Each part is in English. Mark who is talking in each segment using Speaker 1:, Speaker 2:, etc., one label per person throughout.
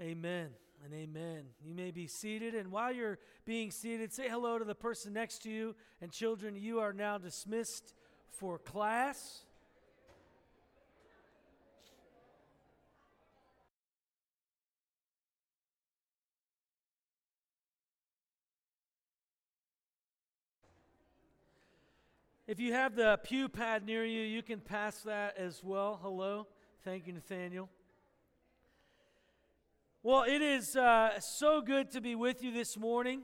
Speaker 1: Amen and amen. You may be seated, and while you're being seated, say hello to the person next to you. And children, you are now dismissed for class. If you have the pew pad near you, you can pass that as well. Hello. Thank you, Nathaniel. Well, it is uh, so good to be with you this morning.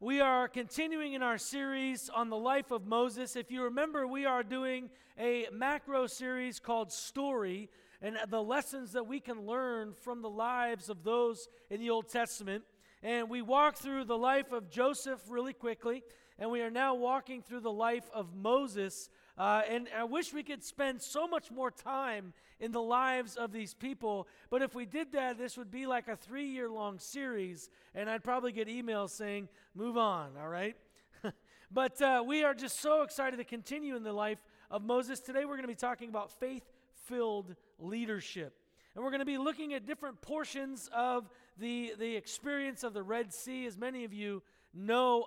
Speaker 1: We are continuing in our series on the life of Moses. If you remember, we are doing a macro series called Story and the lessons that we can learn from the lives of those in the Old Testament. And we walked through the life of Joseph really quickly, and we are now walking through the life of Moses. Uh, and I wish we could spend so much more time in the lives of these people. But if we did that, this would be like a three year long series, and I'd probably get emails saying, move on, all right? but uh, we are just so excited to continue in the life of Moses. Today, we're going to be talking about faith filled leadership. And we're going to be looking at different portions of the, the experience of the Red Sea. As many of you know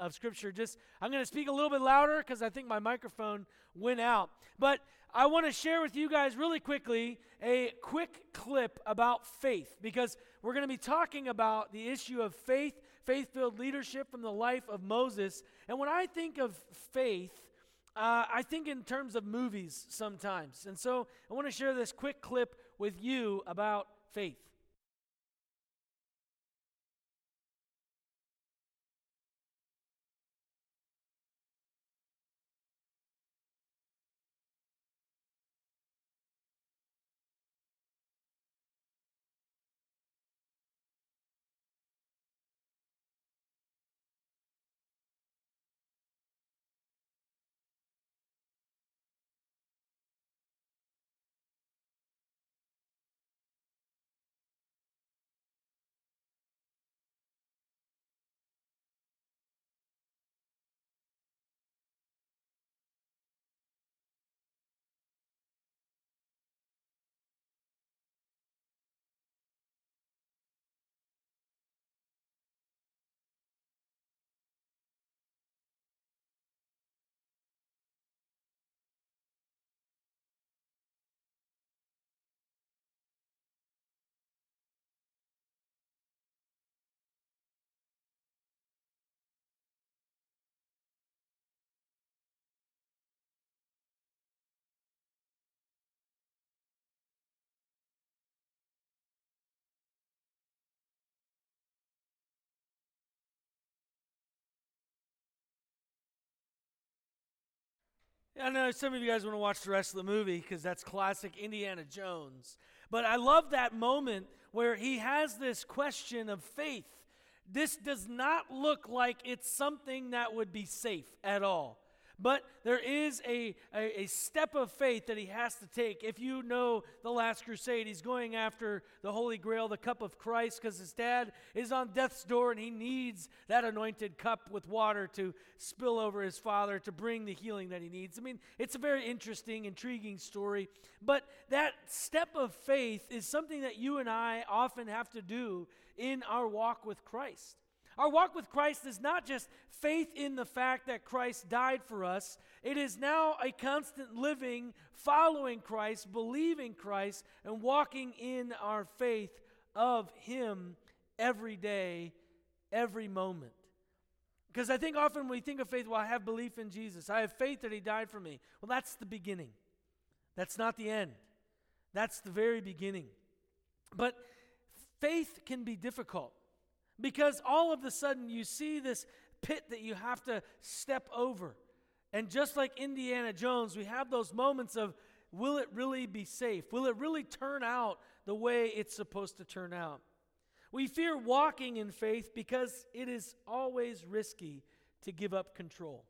Speaker 1: of Scripture, just I'm going to speak a little bit louder because I think my microphone went out. But I want to share with you guys really quickly a quick clip about faith because we're going to be talking about the issue of faith, faith filled leadership from the life of Moses. And when I think of faith, uh, I think in terms of movies sometimes. And so I want to share this quick clip with you about faith. I know some of you guys want to watch the rest of the movie because that's classic Indiana Jones. But I love that moment where he has this question of faith. This does not look like it's something that would be safe at all. But there is a, a, a, step of faith that he has to take. If you know the last crusade, he's going after the Holy Grail, the cup of Christ, because his dad is on death's door and he needs that anointed cup with water to spill over his father to bring the healing that he needs. I mean, it's a very interesting, intriguing story. But that step of faith is something that you and I often have to do in our walk with Christ. Our walk with Christ is not just faith in the fact that Christ died for us, it is now a constant living, following Christ, believing Christ, and walking in our faith of Him every day, every moment. Because I think often we think of faith, well, I have belief in Jesus, I have faith that He died for me. Well, that's the beginning, that's not the end, that's the very beginning. But faith can be difficult. Because all of a sudden you see this pit that you have to step over. And just like Indiana Jones, we have those moments of will it really be safe? Will it really turn out the way it's supposed to turn out? We fear walking in faith because it is always risky to give up control.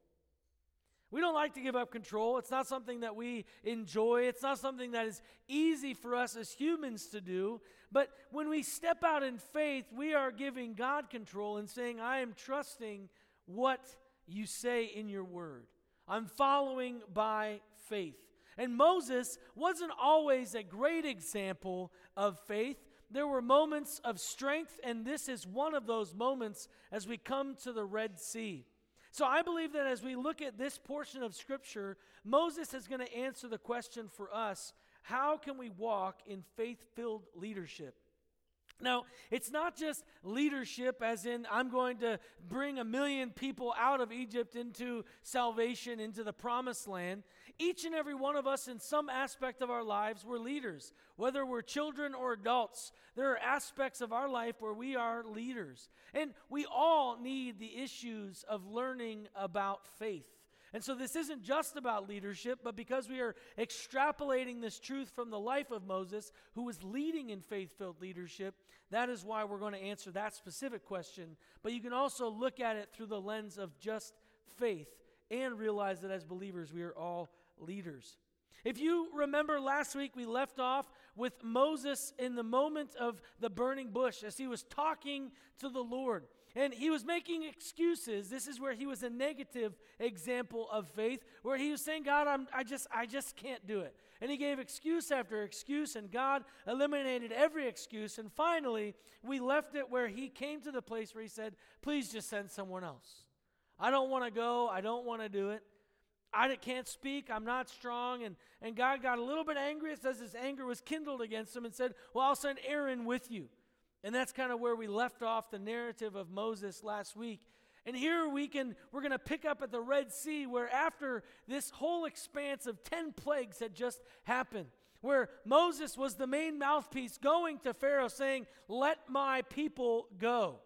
Speaker 1: We don't like to give up control. It's not something that we enjoy. It's not something that is easy for us as humans to do. But when we step out in faith, we are giving God control and saying, I am trusting what you say in your word. I'm following by faith. And Moses wasn't always a great example of faith. There were moments of strength, and this is one of those moments as we come to the Red Sea. So I believe that as we look at this portion of Scripture, Moses is going to answer the question for us how can we walk in faith filled leadership? Now, it's not just leadership, as in, I'm going to bring a million people out of Egypt into salvation, into the promised land. Each and every one of us, in some aspect of our lives, we're leaders. Whether we're children or adults, there are aspects of our life where we are leaders. And we all need the issues of learning about faith. And so this isn't just about leadership, but because we are extrapolating this truth from the life of Moses, who was leading in faith filled leadership, that is why we're going to answer that specific question. But you can also look at it through the lens of just faith and realize that as believers, we are all leaders. If you remember last week, we left off with Moses in the moment of the burning bush as he was talking to the Lord. And he was making excuses. This is where he was a negative example of faith, where he was saying, God, I'm, I, just, I just can't do it. And he gave excuse after excuse, and God eliminated every excuse. And finally, we left it where he came to the place where he said, Please just send someone else. I don't want to go. I don't want to do it. I can't speak. I'm not strong. And, and God got a little bit angry. It says his anger was kindled against him and said, Well, I'll send Aaron with you. And that's kind of where we left off the narrative of Moses last week. And here we can we're going to pick up at the Red Sea where after this whole expanse of 10 plagues had just happened, where Moses was the main mouthpiece going to Pharaoh saying, "Let my people go."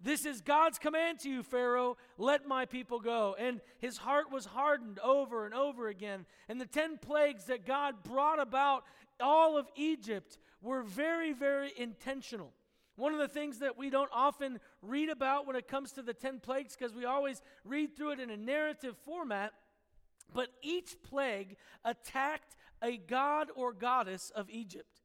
Speaker 1: This is God's command to you, Pharaoh, let my people go. And his heart was hardened over and over again. And the 10 plagues that God brought about all of Egypt were very, very intentional. One of the things that we don't often read about when it comes to the 10 plagues, because we always read through it in a narrative format, but each plague attacked a god or goddess of Egypt.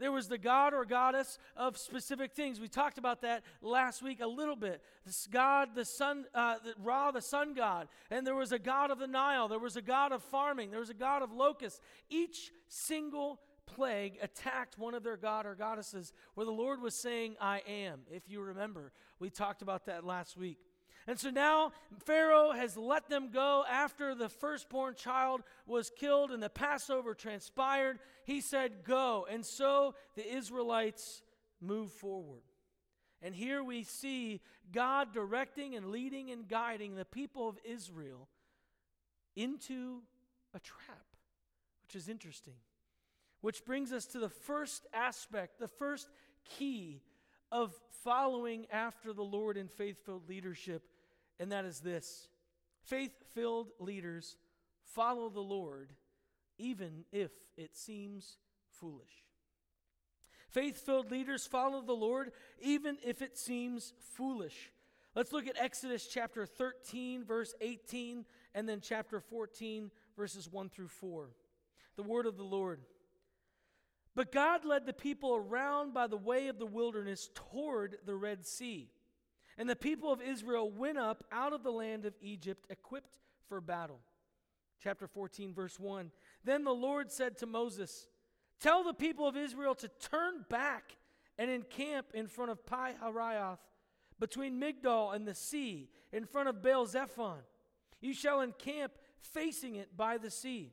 Speaker 1: There was the god or goddess of specific things. We talked about that last week a little bit. This God, the sun, uh, the, Ra, the sun god. And there was a god of the Nile. There was a god of farming. There was a god of locusts. Each single plague attacked one of their god or goddesses where the Lord was saying, I am. If you remember, we talked about that last week. And so now Pharaoh has let them go after the firstborn child was killed and the Passover transpired. He said, Go. And so the Israelites move forward. And here we see God directing and leading and guiding the people of Israel into a trap, which is interesting. Which brings us to the first aspect, the first key of following after the Lord in faith filled leadership, and that is this faith filled leaders follow the Lord even if it seems foolish. Faith filled leaders follow the Lord even if it seems foolish. Let's look at Exodus chapter 13, verse 18, and then chapter 14, verses 1 through 4. The word of the Lord. But God led the people around by the way of the wilderness toward the Red Sea. And the people of Israel went up out of the land of Egypt equipped for battle. Chapter 14, verse 1. Then the Lord said to Moses, Tell the people of Israel to turn back and encamp in front of Pi Hahiroth, between Migdol and the sea, in front of Baal Zephon. You shall encamp facing it by the sea.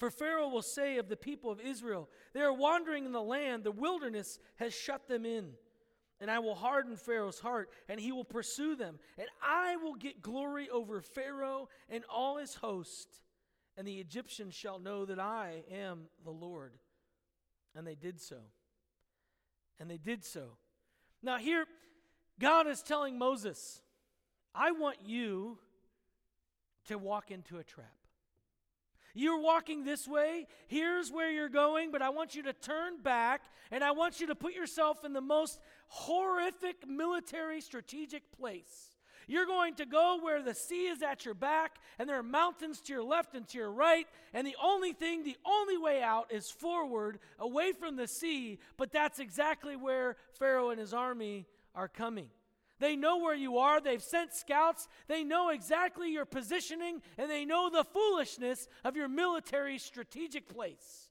Speaker 1: For Pharaoh will say of the people of Israel, They are wandering in the land, the wilderness has shut them in. And I will harden Pharaoh's heart, and he will pursue them. And I will get glory over Pharaoh and all his host. And the Egyptians shall know that I am the Lord. And they did so. And they did so. Now, here, God is telling Moses, I want you to walk into a trap. You're walking this way. Here's where you're going, but I want you to turn back and I want you to put yourself in the most horrific military strategic place. You're going to go where the sea is at your back and there are mountains to your left and to your right. And the only thing, the only way out is forward, away from the sea. But that's exactly where Pharaoh and his army are coming. They know where you are. They've sent scouts. They know exactly your positioning, and they know the foolishness of your military strategic place.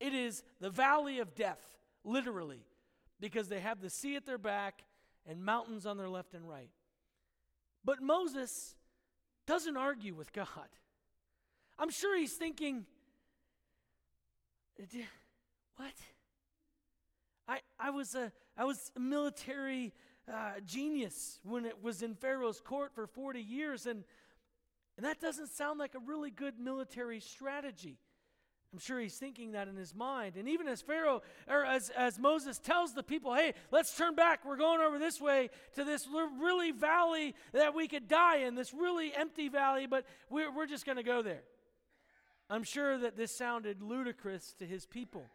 Speaker 1: It is the valley of death, literally, because they have the sea at their back and mountains on their left and right. But Moses doesn't argue with God. I'm sure he's thinking, what? I, I, was a, I was a military uh, genius when it was in Pharaoh's court for 40 years, and, and that doesn't sound like a really good military strategy. I'm sure he's thinking that in his mind. And even as Pharaoh, or as, as Moses tells the people, hey, let's turn back. We're going over this way to this really valley that we could die in, this really empty valley, but we're, we're just going to go there. I'm sure that this sounded ludicrous to his people.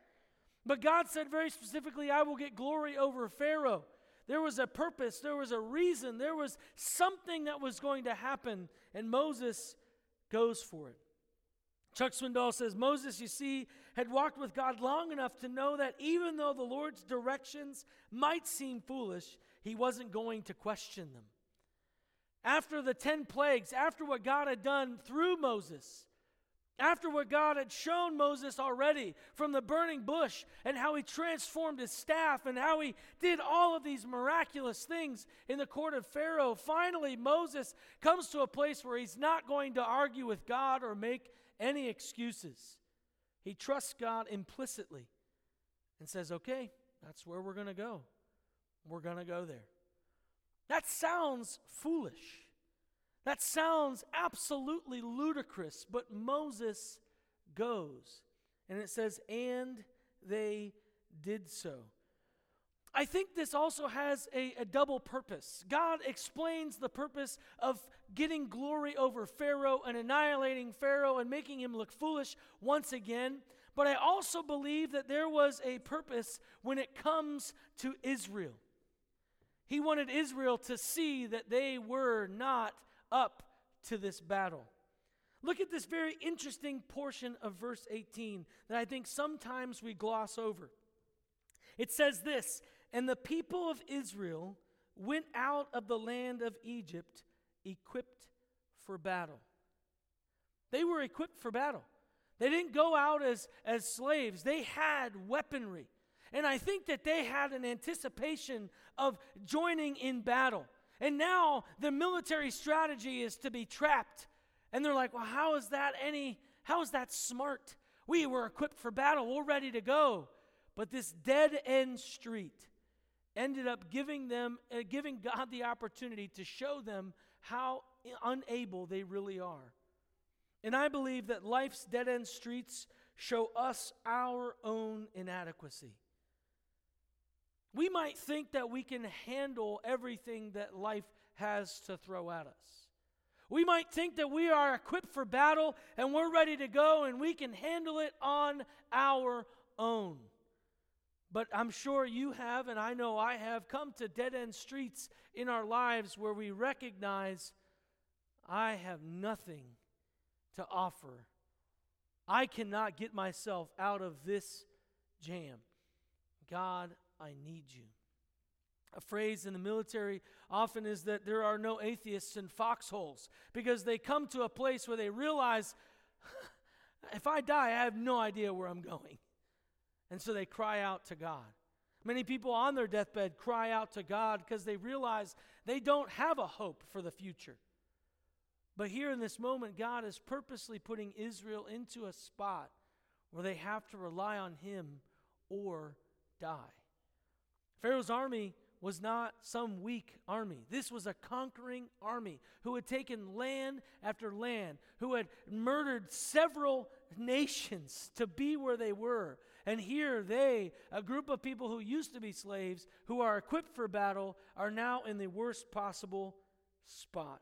Speaker 1: But God said very specifically, I will get glory over Pharaoh. There was a purpose, there was a reason, there was something that was going to happen, and Moses goes for it. Chuck Swindoll says Moses, you see, had walked with God long enough to know that even though the Lord's directions might seem foolish, he wasn't going to question them. After the 10 plagues, after what God had done through Moses, after what God had shown Moses already from the burning bush and how he transformed his staff and how he did all of these miraculous things in the court of Pharaoh, finally Moses comes to a place where he's not going to argue with God or make any excuses. He trusts God implicitly and says, okay, that's where we're going to go. We're going to go there. That sounds foolish. That sounds absolutely ludicrous, but Moses goes. And it says, and they did so. I think this also has a, a, double purpose. God explains the purpose of getting glory over Pharaoh and annihilating Pharaoh and making him look foolish once again. But I also believe that there was a purpose when it comes to Israel. He wanted Israel to see that they were not up to this battle. Look at this very interesting portion of verse 18 that I think sometimes we gloss over. It says this And the people of Israel went out of the land of Egypt equipped for battle. They were equipped for battle. They didn't go out as, as slaves, they had weaponry. And I think that they had an anticipation of joining in battle. And now the military strategy is to be trapped. And they're like, well, how is that any, how is that smart? We were equipped for battle, we're ready to go. But this dead end street ended up giving them, uh, giving God the opportunity to show them how unable they really are. And I believe that life's dead end streets show us our own inadequacy. We might think that we can handle everything that life has to throw at us. We might think that we are equipped for battle and we're ready to go and we can handle it on our own. But I'm sure you have, and I know I have, come to dead end streets in our lives where we recognize I have nothing to offer. I cannot get myself out of this jam. God, I need you. A phrase in the military often is that there are no atheists in foxholes because they come to a place where they realize if I die, I have no idea where I'm going. And so they cry out to God. Many people on their deathbed cry out to God because they realize they don't have a hope for the future. But here in this moment, God is purposely putting Israel into a spot where they have to rely on Him or die. Pharaoh's army was not some weak army. This was a conquering army who had taken land after land, who had murdered several nations to be where they were. And here they, a group of people who used to be slaves, who are equipped for battle, are now in the worst possible spot.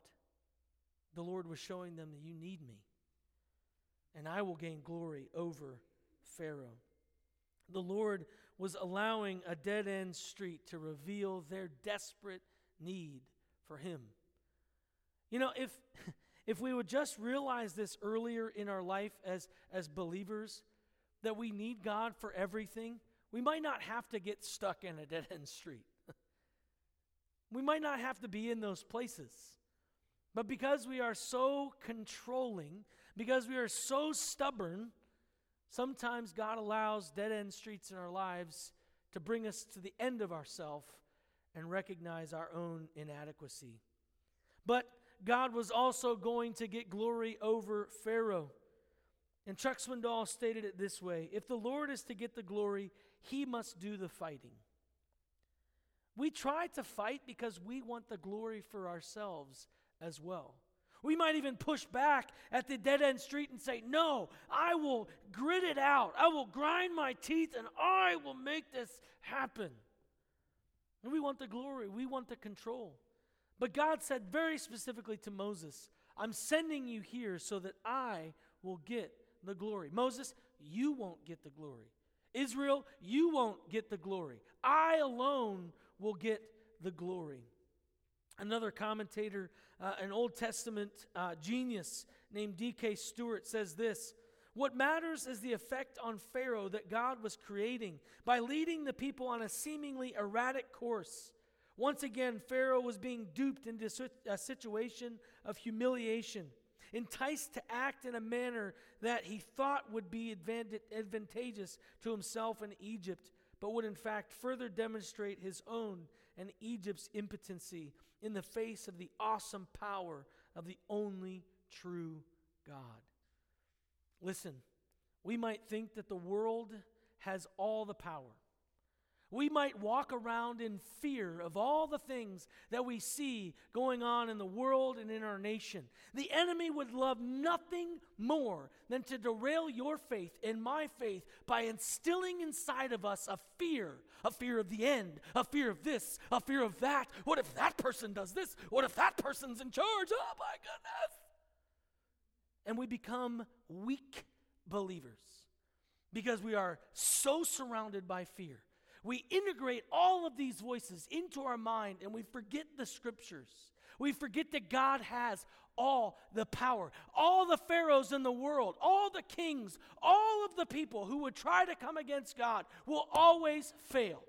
Speaker 1: The Lord was showing them that you need me, and I will gain glory over Pharaoh. The Lord was allowing a dead end street to reveal their desperate need for Him. You know, if, if we would just realize this earlier in our life as, as believers, that we need God for everything, we might not have to get stuck in a dead end street. We might not have to be in those places. But because we are so controlling, because we are so stubborn, sometimes God allows dead end streets in our lives to bring us to the end of ourself and recognize our own inadequacy. But God was also going to get glory over Pharaoh. And Chuck Swindoll stated it this way If the Lord is to get the glory, he must do the fighting. We try to fight because we want the glory for ourselves as well. We might even push back at the dead end street and say, No, I will grit it out. I will grind my teeth and I will make this happen. And we want the glory, we want the control. But God said very specifically to Moses, I'm sending you here so that I will get the glory. Moses, you won't get the glory. Israel, you won't get the glory. I alone will get the glory. Another commentator, uh, an Old Testament uh, genius named D.K. Stuart, says this What matters is the effect on Pharaoh that God was creating by leading the people on a seemingly erratic course. Once again, Pharaoh was being duped into a situation of humiliation, enticed to act in a manner that he thought would be advantageous to himself and Egypt, but would in fact further demonstrate his own and Egypt's impotency in the face of the awesome power of the only true God. Listen, we might think that the world has all the power we might walk around in fear of all the things that we see going on in the world and in our nation. The enemy would love nothing more than to derail your faith and my faith by instilling inside of us a fear a fear of the end, a fear of this, a fear of that. What if that person does this? What if that person's in charge? Oh my goodness. And we become weak believers because we are so surrounded by fear we integrate all of these voices into our mind and we forget the scriptures. We forget that God has all the power. All the pharaohs in the world, all the kings, all of the people who would try to come against God will always fail.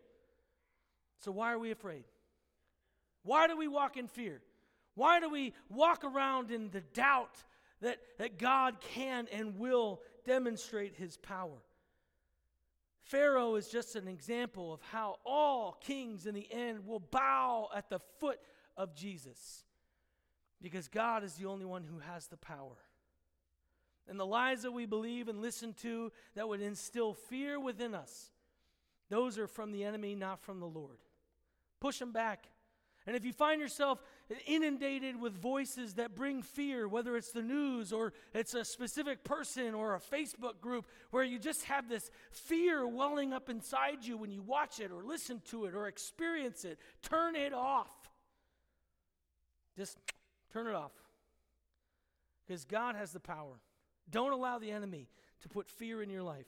Speaker 1: So, why are we afraid? Why do we walk in fear? Why do we walk around in the doubt that, that God can and will demonstrate his power? Pharaoh is just an example of how all kings in the end will bow at the foot of Jesus because God is the only one who has the power. And the lies that we believe and listen to that would instill fear within us, those are from the enemy, not from the Lord. Push them back. And if you find yourself inundated with voices that bring fear, whether it's the news or it's a specific person or a Facebook group, where you just have this fear welling up inside you when you watch it or listen to it or experience it, turn it off. Just turn it off. Because God has the power. Don't allow the enemy to put fear in your life.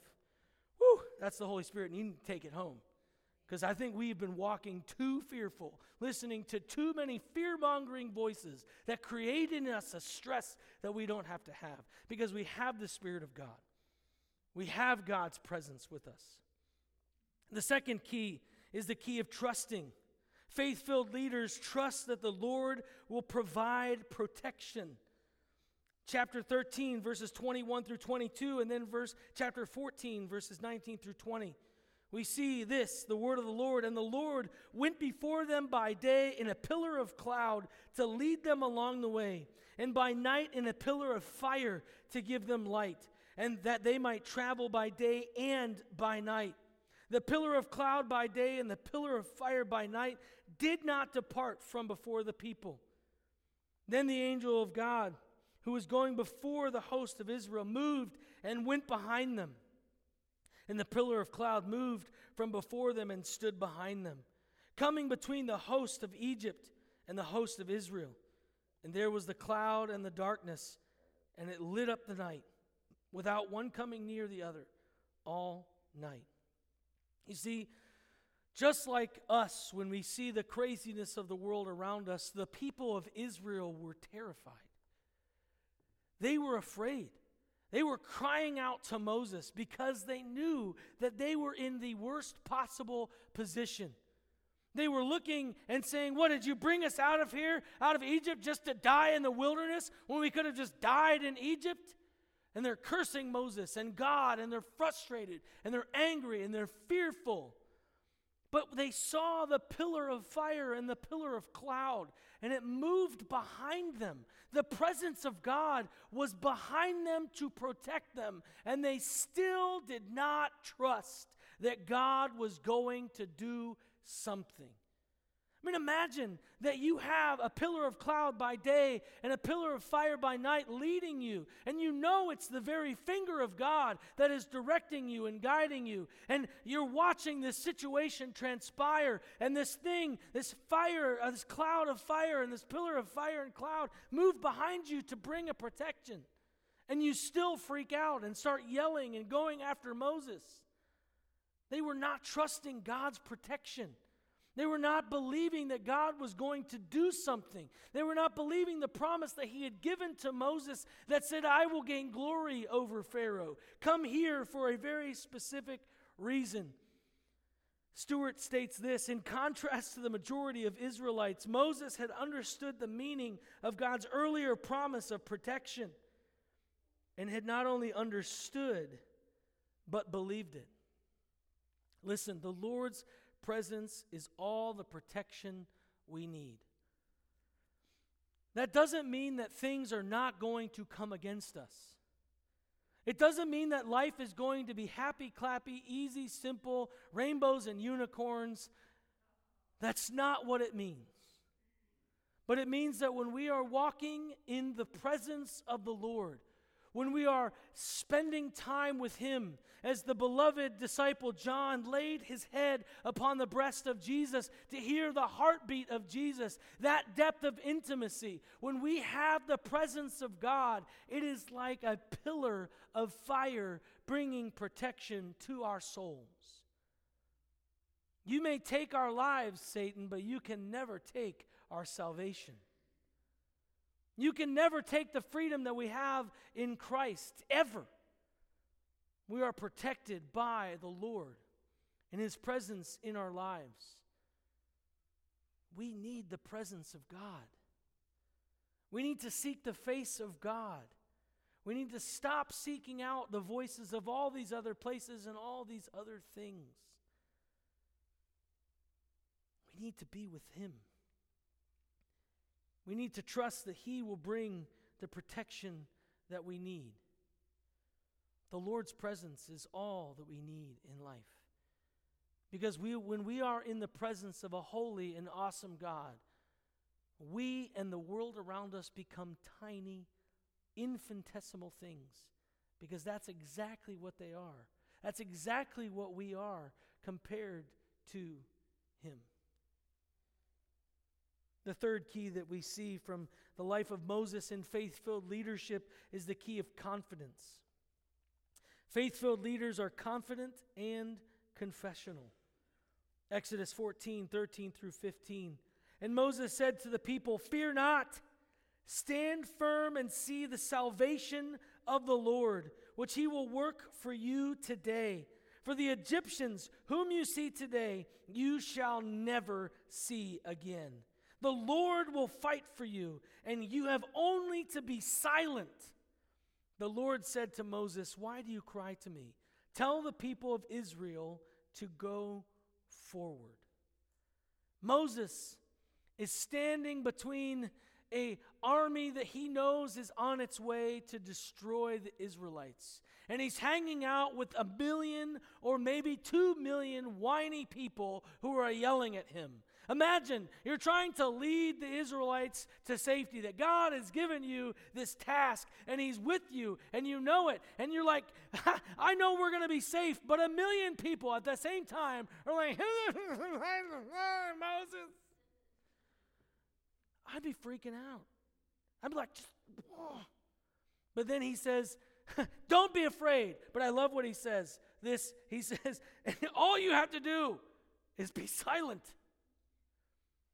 Speaker 1: Whew, that's the Holy Spirit, and you need to take it home. Because I think we've been walking too fearful, listening to too many fear mongering voices that create in us a stress that we don't have to have because we have the Spirit of God. We have God's presence with us. The second key is the key of trusting. Faith filled leaders trust that the Lord will provide protection. Chapter 13, verses 21 through 22, and then verse chapter 14, verses 19 through 20 we see this the word of the Lord. And the Lord went before them by day in a pillar of cloud to lead them along the way, and by night in a pillar of fire to give them light, and that they might travel by day and by night. The pillar of cloud by day and the pillar of fire by night did not depart from before the people. Then the angel of God, who was going before the host of Israel, moved and went behind them. And the pillar of cloud moved from before them and stood behind them, coming between the host of Egypt and the host of Israel. And there was the cloud and the darkness, and it lit up the night, without one coming near the other, all night. You see, just like us, when we see the craziness of the world around us, the people of Israel were terrified. They were afraid. They were crying out to Moses because they knew that they were in the worst possible position. They were looking and saying, What did you bring us out of here, out of Egypt, just to die in the wilderness when we could have just died in Egypt? And they're cursing Moses and God, and they're frustrated, and they're angry, and they're fearful. But they saw the pillar of fire and the pillar of cloud, and it moved behind them. The presence of God was behind them to protect them, and they still did not trust that God was going to do something. Mean, imagine that you have a pillar of cloud by day and a pillar of fire by night leading you, and you know it's the very finger of God that is directing you and guiding you, and you're watching this situation transpire, and this thing, this fire, uh, this cloud of fire, and this pillar of fire and cloud move behind you to bring a protection, and you still freak out and start yelling and going after Moses. They were not trusting God's protection. They were not believing that God was going to do something. They were not believing the promise that He had given to Moses that said, I will gain glory over Pharaoh. Come here for a very specific reason. Stuart states this In contrast to the majority of Israelites, Moses had understood the meaning of God's earlier promise of protection and had not only understood, but believed it. Listen, the Lord's presence is all the protection we need. That doesn't mean that things are not going to come against us. It doesn't mean that life is going to be happy, clappy, easy, simple, rainbows and unicorns. That's not what it means. But it means that when we are walking in the presence of the Lord, when we are spending time with Him, as the beloved disciple John laid his head upon the breast of Jesus to hear the heartbeat of Jesus, that depth of intimacy, when we have the presence of God, it is like a pillar of fire bringing protection to our souls. You may take our lives, Satan, but you can never take our salvation. You can never take the freedom that we have in Christ, ever. We are protected by the Lord and His presence in our lives. We need the presence of God. We need to seek the face of God. We need to stop seeking out the voices of all these other places and all these other things. We need to be with Him. We need to trust that He will bring the protection that we need. The Lord's presence is all that we need in life. Because we, when we are in the presence of a holy and awesome God, we and the world around us become tiny, infinitesimal things. Because that's exactly what they are. That's exactly what we are compared to Him. The third key that we see from the life of Moses in faith filled leadership is the key of confidence. Faith filled leaders are confident and confessional. Exodus 14, 13 through 15. And Moses said to the people, Fear not, stand firm and see the salvation of the Lord, which he will work for you today. For the Egyptians, whom you see today, you shall never see again. The Lord will fight for you, and you have only to be silent. The Lord said to Moses, Why do you cry to me? Tell the people of Israel to go forward. Moses is standing between a army that he knows is on its way to destroy the Israelites. And he's hanging out with a million or maybe two million whiny people who are yelling at him. Imagine you're trying to lead the Israelites to safety, that God has given you this task and He's with you and you know it. And you're like, I know we're going to be safe, but a million people at the same time are like, Moses. I'd be freaking out. I'd be like, but then he says, Don't be afraid. But I love what he says. This, he says, all you have to do is be silent.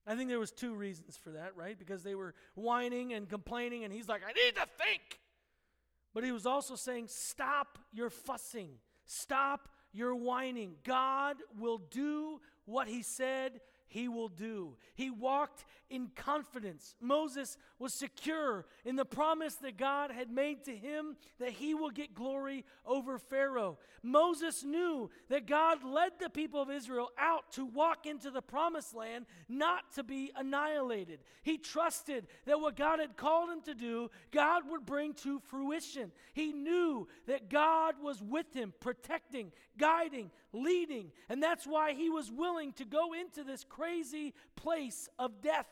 Speaker 1: I think there was two reasons for that, right? Because they were whining and complaining and he's like, "I need to think." But he was also saying, "Stop your fussing. Stop your whining. God will do what he said he will do. He walked in confidence. Moses was secure in the promise that God had made to him that he will get glory over Pharaoh. Moses knew that God led the people of Israel out to walk into the promised land, not to be annihilated. He trusted that what God had called him to do, God would bring to fruition. He knew that God was with him, protecting, guiding, leading, and that's why he was willing to go into this crazy place of death.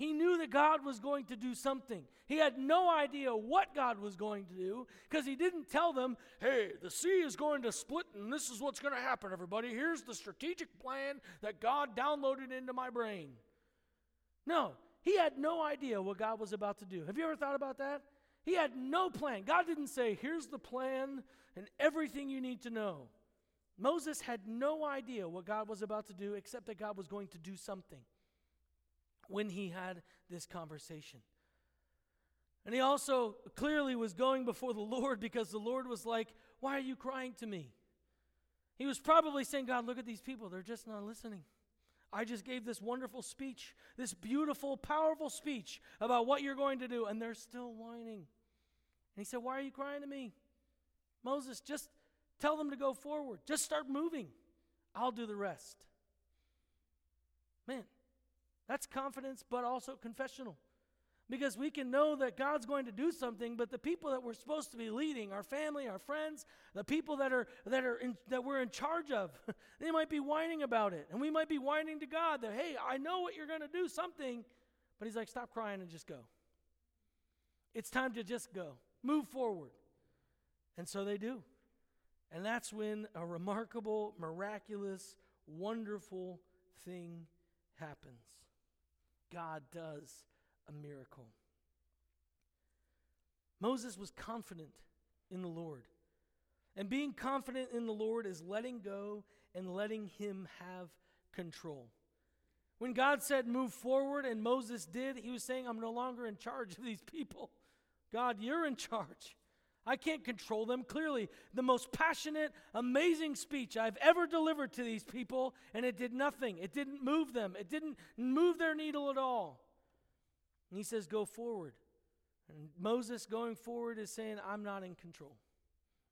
Speaker 1: He knew that God was going to do something. He had no idea what God was going to do because he didn't tell them, hey, the sea is going to split and this is what's going to happen, everybody. Here's the strategic plan that God downloaded into my brain. No, he had no idea what God was about to do. Have you ever thought about that? He had no plan. God didn't say, here's the plan and everything you need to know. Moses had no idea what God was about to do except that God was going to do something when he had this conversation. And he also clearly was going before the Lord because the Lord was like, Why are you crying to me? He was probably saying, God, look at these people. They're just not listening. I just gave this wonderful speech, this beautiful, powerful speech about what you're going to do, and they're still whining. And he said, Why are you crying to me? Moses, just tell them to go forward. Just start moving. I'll do the rest. Man, that's confidence, but also confessional. Because we can know that God's going to do something, but the people that we're supposed to be leading, our family, our friends, the people that are that are in, that we're in charge of, they might be whining about it, and we might be whining to God that, "Hey, I know what you're going to do, something," but He's like, "Stop crying and just go." It's time to just go, move forward, and so they do, and that's when a remarkable, miraculous, wonderful thing happens. God does a miracle. Moses was confident in the Lord. And being confident in the Lord is letting go and letting Him have control. When God said, move forward, and Moses did, he was saying, I'm no longer in charge of these people. God, you're in charge. I can't control them. Clearly, the most passionate, amazing speech I've ever delivered to these people, and it did nothing. It didn't move them, it didn't move their needle at all. And he says, Go forward. And Moses going forward is saying, I'm not in control.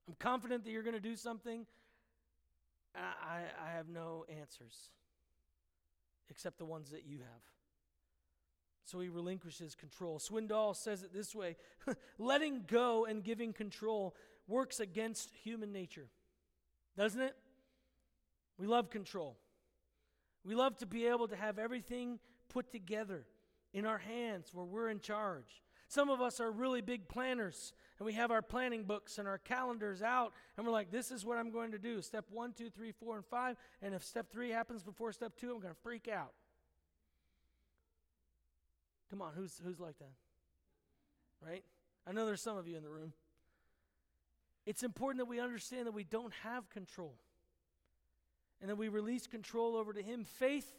Speaker 1: I'm confident that you're going to do something. I, I have no answers except the ones that you have. So he relinquishes control. Swindoll says it this way letting go and giving control works against human nature, doesn't it? We love control. We love to be able to have everything put together in our hands where we're in charge. Some of us are really big planners, and we have our planning books and our calendars out, and we're like, this is what I'm going to do step one, two, three, four, and five. And if step three happens before step two, I'm going to freak out. Come on, who's, who's like that? Right? I know there's some of you in the room. It's important that we understand that we don't have control and that we release control over to Him. Faith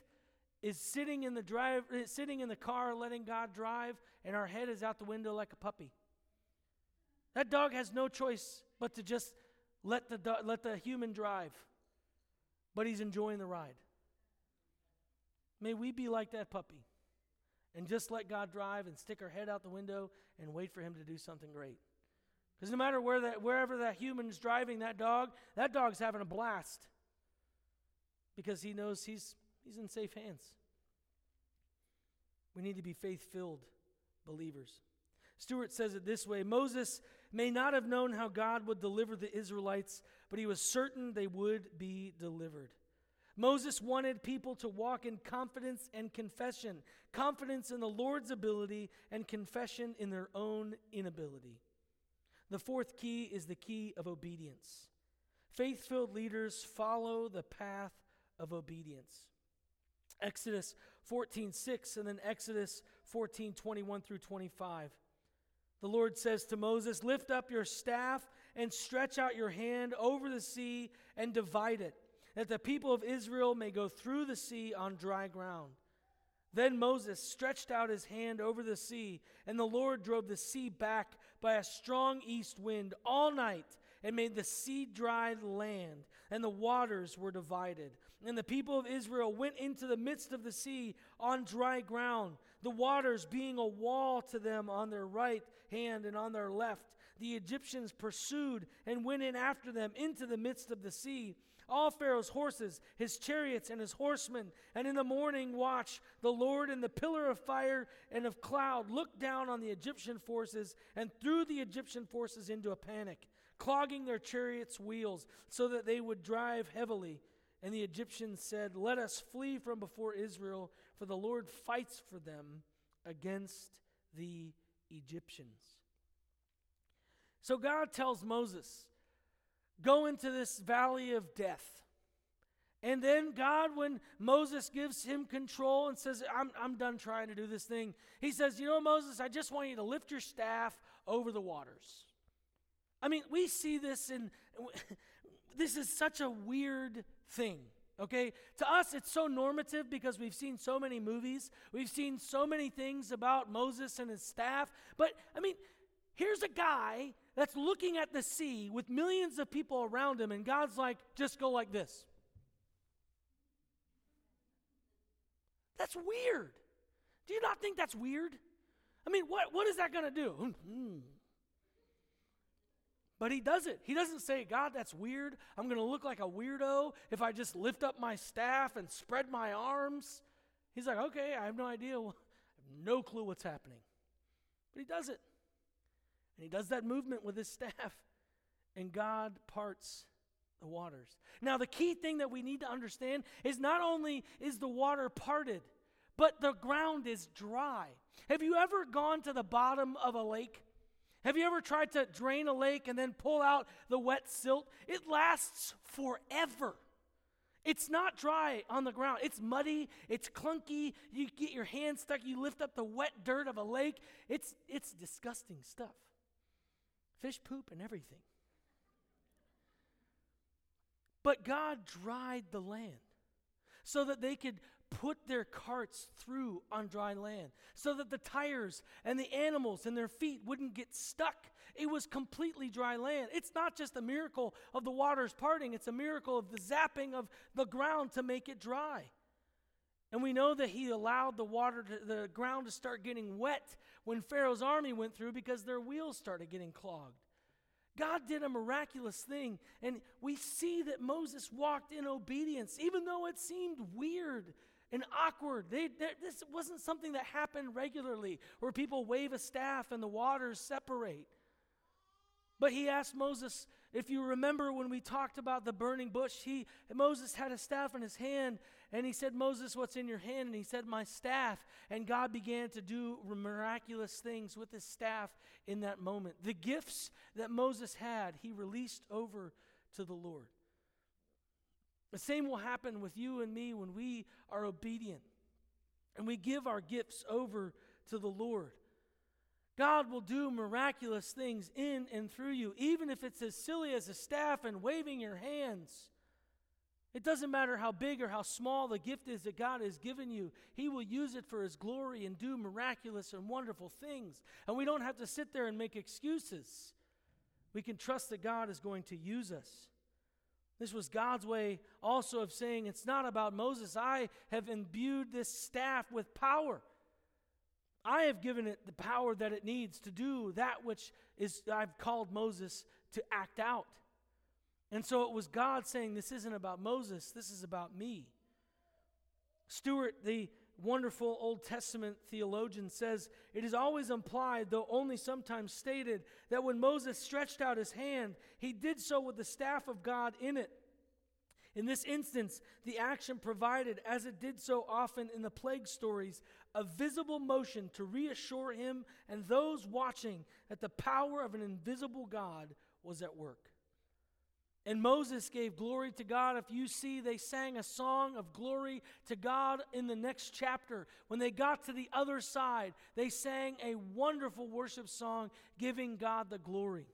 Speaker 1: is sitting in the drive, uh, sitting in the car, letting God drive, and our head is out the window like a puppy. That dog has no choice but to just let the do- let the human drive, but he's enjoying the ride. May we be like that puppy, and just let God drive and stick our head out the window and wait for Him to do something great. Because no matter where that wherever that human's driving that dog, that dog's having a blast because he knows he's He's in safe hands. We need to be faith filled believers. Stuart says it this way Moses may not have known how God would deliver the Israelites, but he was certain they would be delivered. Moses wanted people to walk in confidence and confession, confidence in the Lord's ability and confession in their own inability. The fourth key is the key of obedience. Faith filled leaders follow the path of obedience. Exodus 14, 6, and then Exodus 14, 21 through 25. The Lord says to Moses, Lift up your staff and stretch out your hand over the sea and divide it, that the people of Israel may go through the sea on dry ground. Then Moses stretched out his hand over the sea, and the Lord drove the sea back by a strong east wind all night and made the sea dry land, and the waters were divided. And the people of Israel went into the midst of the sea on dry ground, the waters being a wall to them on their right hand and on their left. The Egyptians pursued and went in after them into the midst of the sea all Pharaoh's horses, his chariots, and his horsemen. And in the morning watch, the Lord in the pillar of fire and of cloud looked down on the Egyptian forces and threw the Egyptian forces into a panic, clogging their chariots' wheels so that they would drive heavily. And the Egyptians said, Let us flee from before Israel, for the Lord fights for them against the Egyptians. So God tells Moses, go into this valley of death. And then God, when Moses gives him control and says, I'm, I'm done trying to do this thing, he says, You know, Moses, I just want you to lift your staff over the waters. I mean, we see this in, this is such a weird thing, okay? To us, it's so normative because we've seen so many movies, we've seen so many things about Moses and his staff. But, I mean, here's a guy that's looking at the sea with millions of people around him, and God's like, just go like this. That's weird. Do you not think that's weird? I mean, what, what is that going to do? Mm-hmm. But he does it. He doesn't say, God, that's weird. I'm going to look like a weirdo if I just lift up my staff and spread my arms. He's like, okay, I have no idea. I have no clue what's happening. But he does it. And he does that movement with his staff, and God parts the waters. Now, the key thing that we need to understand is not only is the water parted, but the ground is dry. Have you ever gone to the bottom of a lake? Have you ever tried to drain a lake and then pull out the wet silt? It lasts forever. It's not dry on the ground. It's muddy, it's clunky. You get your hands stuck, you lift up the wet dirt of a lake. It's it's disgusting stuff fish poop and everything. But God dried the land so that they could put their carts through on dry land, so that the tires and the animals and their feet wouldn't get stuck. It was completely dry land. It's not just a miracle of the waters parting, it's a miracle of the zapping of the ground to make it dry. And we know that he allowed the water to, the ground to start getting wet when Pharaoh's army went through because their wheels started getting clogged. God did a miraculous thing, and we see that Moses walked in obedience, even though it seemed weird and awkward. They, this wasn't something that happened regularly, where people wave a staff and the waters separate. But he asked Moses, if you remember when we talked about the burning bush, he Moses had a staff in his hand, and he said, Moses, what's in your hand? And he said, My staff. And God began to do miraculous things with his staff in that moment. The gifts that Moses had, he released over to the Lord. The same will happen with you and me when we are obedient and we give our gifts over to the Lord. God will do miraculous things in and through you, even if it's as silly as a staff and waving your hands. It doesn't matter how big or how small the gift is that God has given you, He will use it for His glory and do miraculous and wonderful things. And we don't have to sit there and make excuses. We can trust that God is going to use us. This was God's way also of saying, It's not about Moses. I have imbued this staff with power. I have given it the power that it needs to do that which is I've called Moses to act out. And so it was God saying, This isn't about Moses, this is about me. Stuart, the wonderful Old Testament theologian, says it is always implied, though only sometimes stated, that when Moses stretched out his hand, he did so with the staff of God in it. In this instance, the action provided, as it did so often in the plague stories, a visible motion to reassure him and those watching that the power of an invisible God was at work. And Moses gave glory to God. If you see, they sang a song of glory to God in the next chapter. When they got to the other side, they sang a wonderful worship song giving God the glory.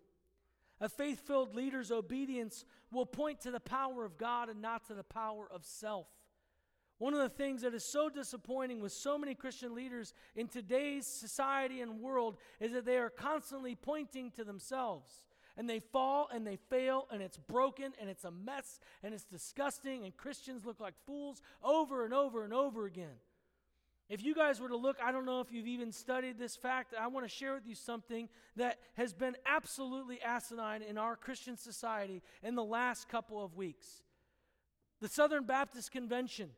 Speaker 1: A faith filled leader's obedience will point to the power of God and not to the power of self. One of the things that is so disappointing with so many Christian leaders in today's society and world is that they are constantly pointing to themselves And they fall and they fail and it's broken and it's a mess and it's disgusting and Christians look like fools over and over and over again. If you guys were to look, I don't know if you've even studied this fact, I want to share with you something that has been absolutely asinine in our Christian society in the last couple of weeks. The Southern Baptist Convention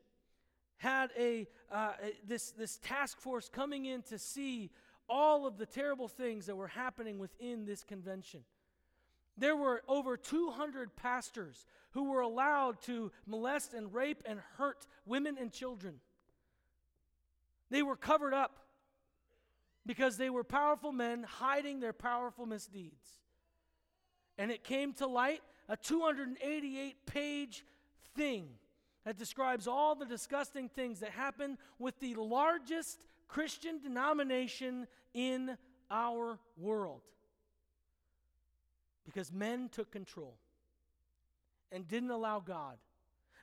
Speaker 1: had a, uh, this, this task force coming in to see all of the terrible things that were happening within this convention. There were over 200 pastors who were allowed to molest and rape and hurt women and children. They were covered up because they were powerful men hiding their powerful misdeeds. And it came to light a 288 page thing that describes all the disgusting things that happened with the largest Christian denomination in our world. Because men took control and didn't allow God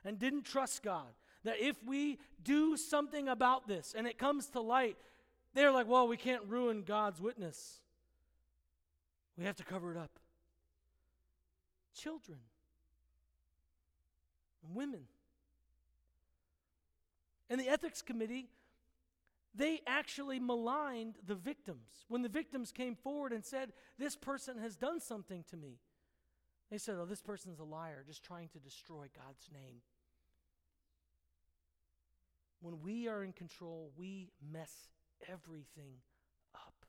Speaker 1: and didn't trust God that if we do something about this and it comes to light, they're like, well, we can't ruin God's witness. We have to cover it up. Children and women. And the ethics committee, they actually maligned the victims. When the victims came forward and said, This person has done something to me, they said, Oh, this person's a liar, just trying to destroy God's name. When we are in control, we mess everything up.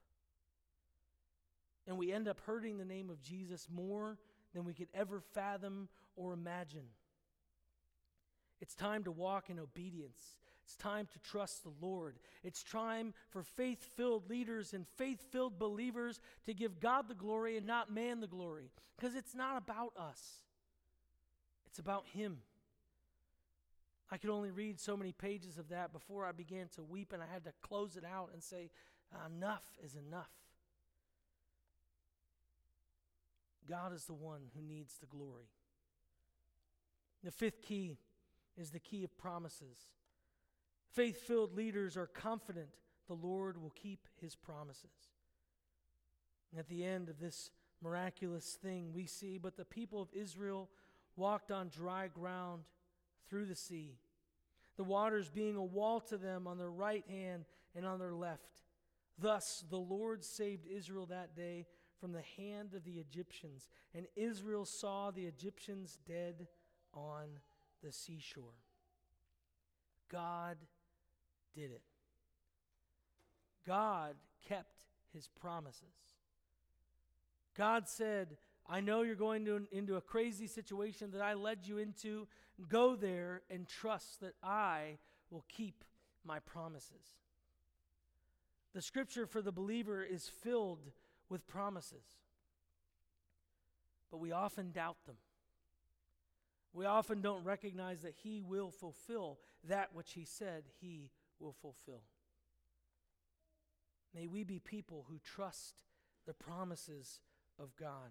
Speaker 1: And we end up hurting the name of Jesus more than we could ever fathom or imagine. It's time to walk in obedience. It's time to trust the Lord. It's time for faith filled leaders and faith filled believers to give God the glory and not man the glory. Because it's not about us, it's about Him. I could only read so many pages of that before I began to weep, and I had to close it out and say, Enough is enough. God is the one who needs the glory. The fifth key is the key of promises. Faith filled leaders are confident the Lord will keep his promises. And at the end of this miraculous thing, we see, but the people of Israel walked on dry ground through the sea, the waters being a wall to them on their right hand and on their left. Thus the Lord saved Israel that day from the hand of the Egyptians, and Israel saw the Egyptians dead on the seashore. God did it. God kept his promises. God said, I know you're going to, into a crazy situation that I led you into. Go there and trust that I will keep my promises. The scripture for the believer is filled with promises, but we often doubt them. We often don't recognize that He will fulfill that which He said He will fulfill. May we be people who trust the promises of God.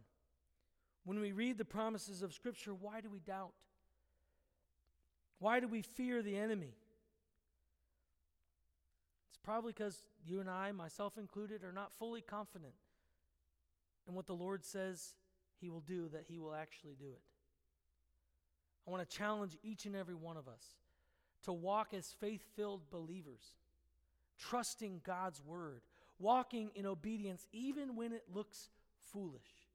Speaker 1: When we read the promises of Scripture, why do we doubt? Why do we fear the enemy? It's probably because you and I, myself included, are not fully confident in what the Lord says He will do, that He will actually do it. I want to challenge each and every one of us to walk as faith filled believers, trusting God's word, walking in obedience even when it looks foolish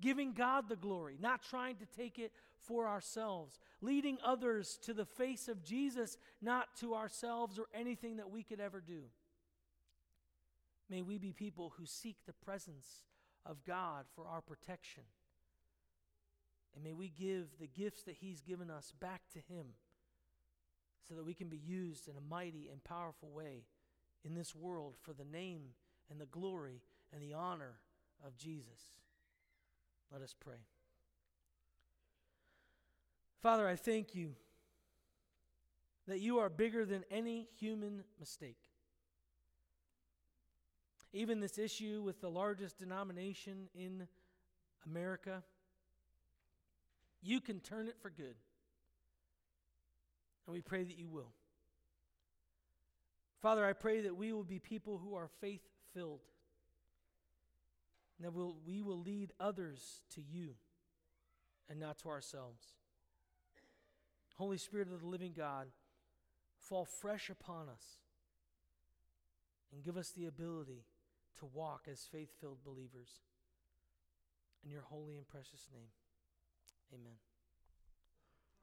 Speaker 1: giving God the glory, not trying to take it for ourselves, leading others to the face of Jesus, not to ourselves or anything that we could ever do. May we be people who seek the presence of God for our protection. And may we give the gifts that He's given us back to Him so that we can be used in a mighty and powerful way in this world for the name and the glory and the honor of Jesus. Let us pray. Father, I thank you that you are bigger than any human mistake. Even this issue with the largest denomination in America, you can turn it for good. And we pray that you will. Father, I pray that we will be people who are faith filled and that we'll, we will lead others to you and not to ourselves. Holy Spirit of the living God, fall fresh upon us and give us the ability to walk as faith filled believers. In your holy and precious name, amen.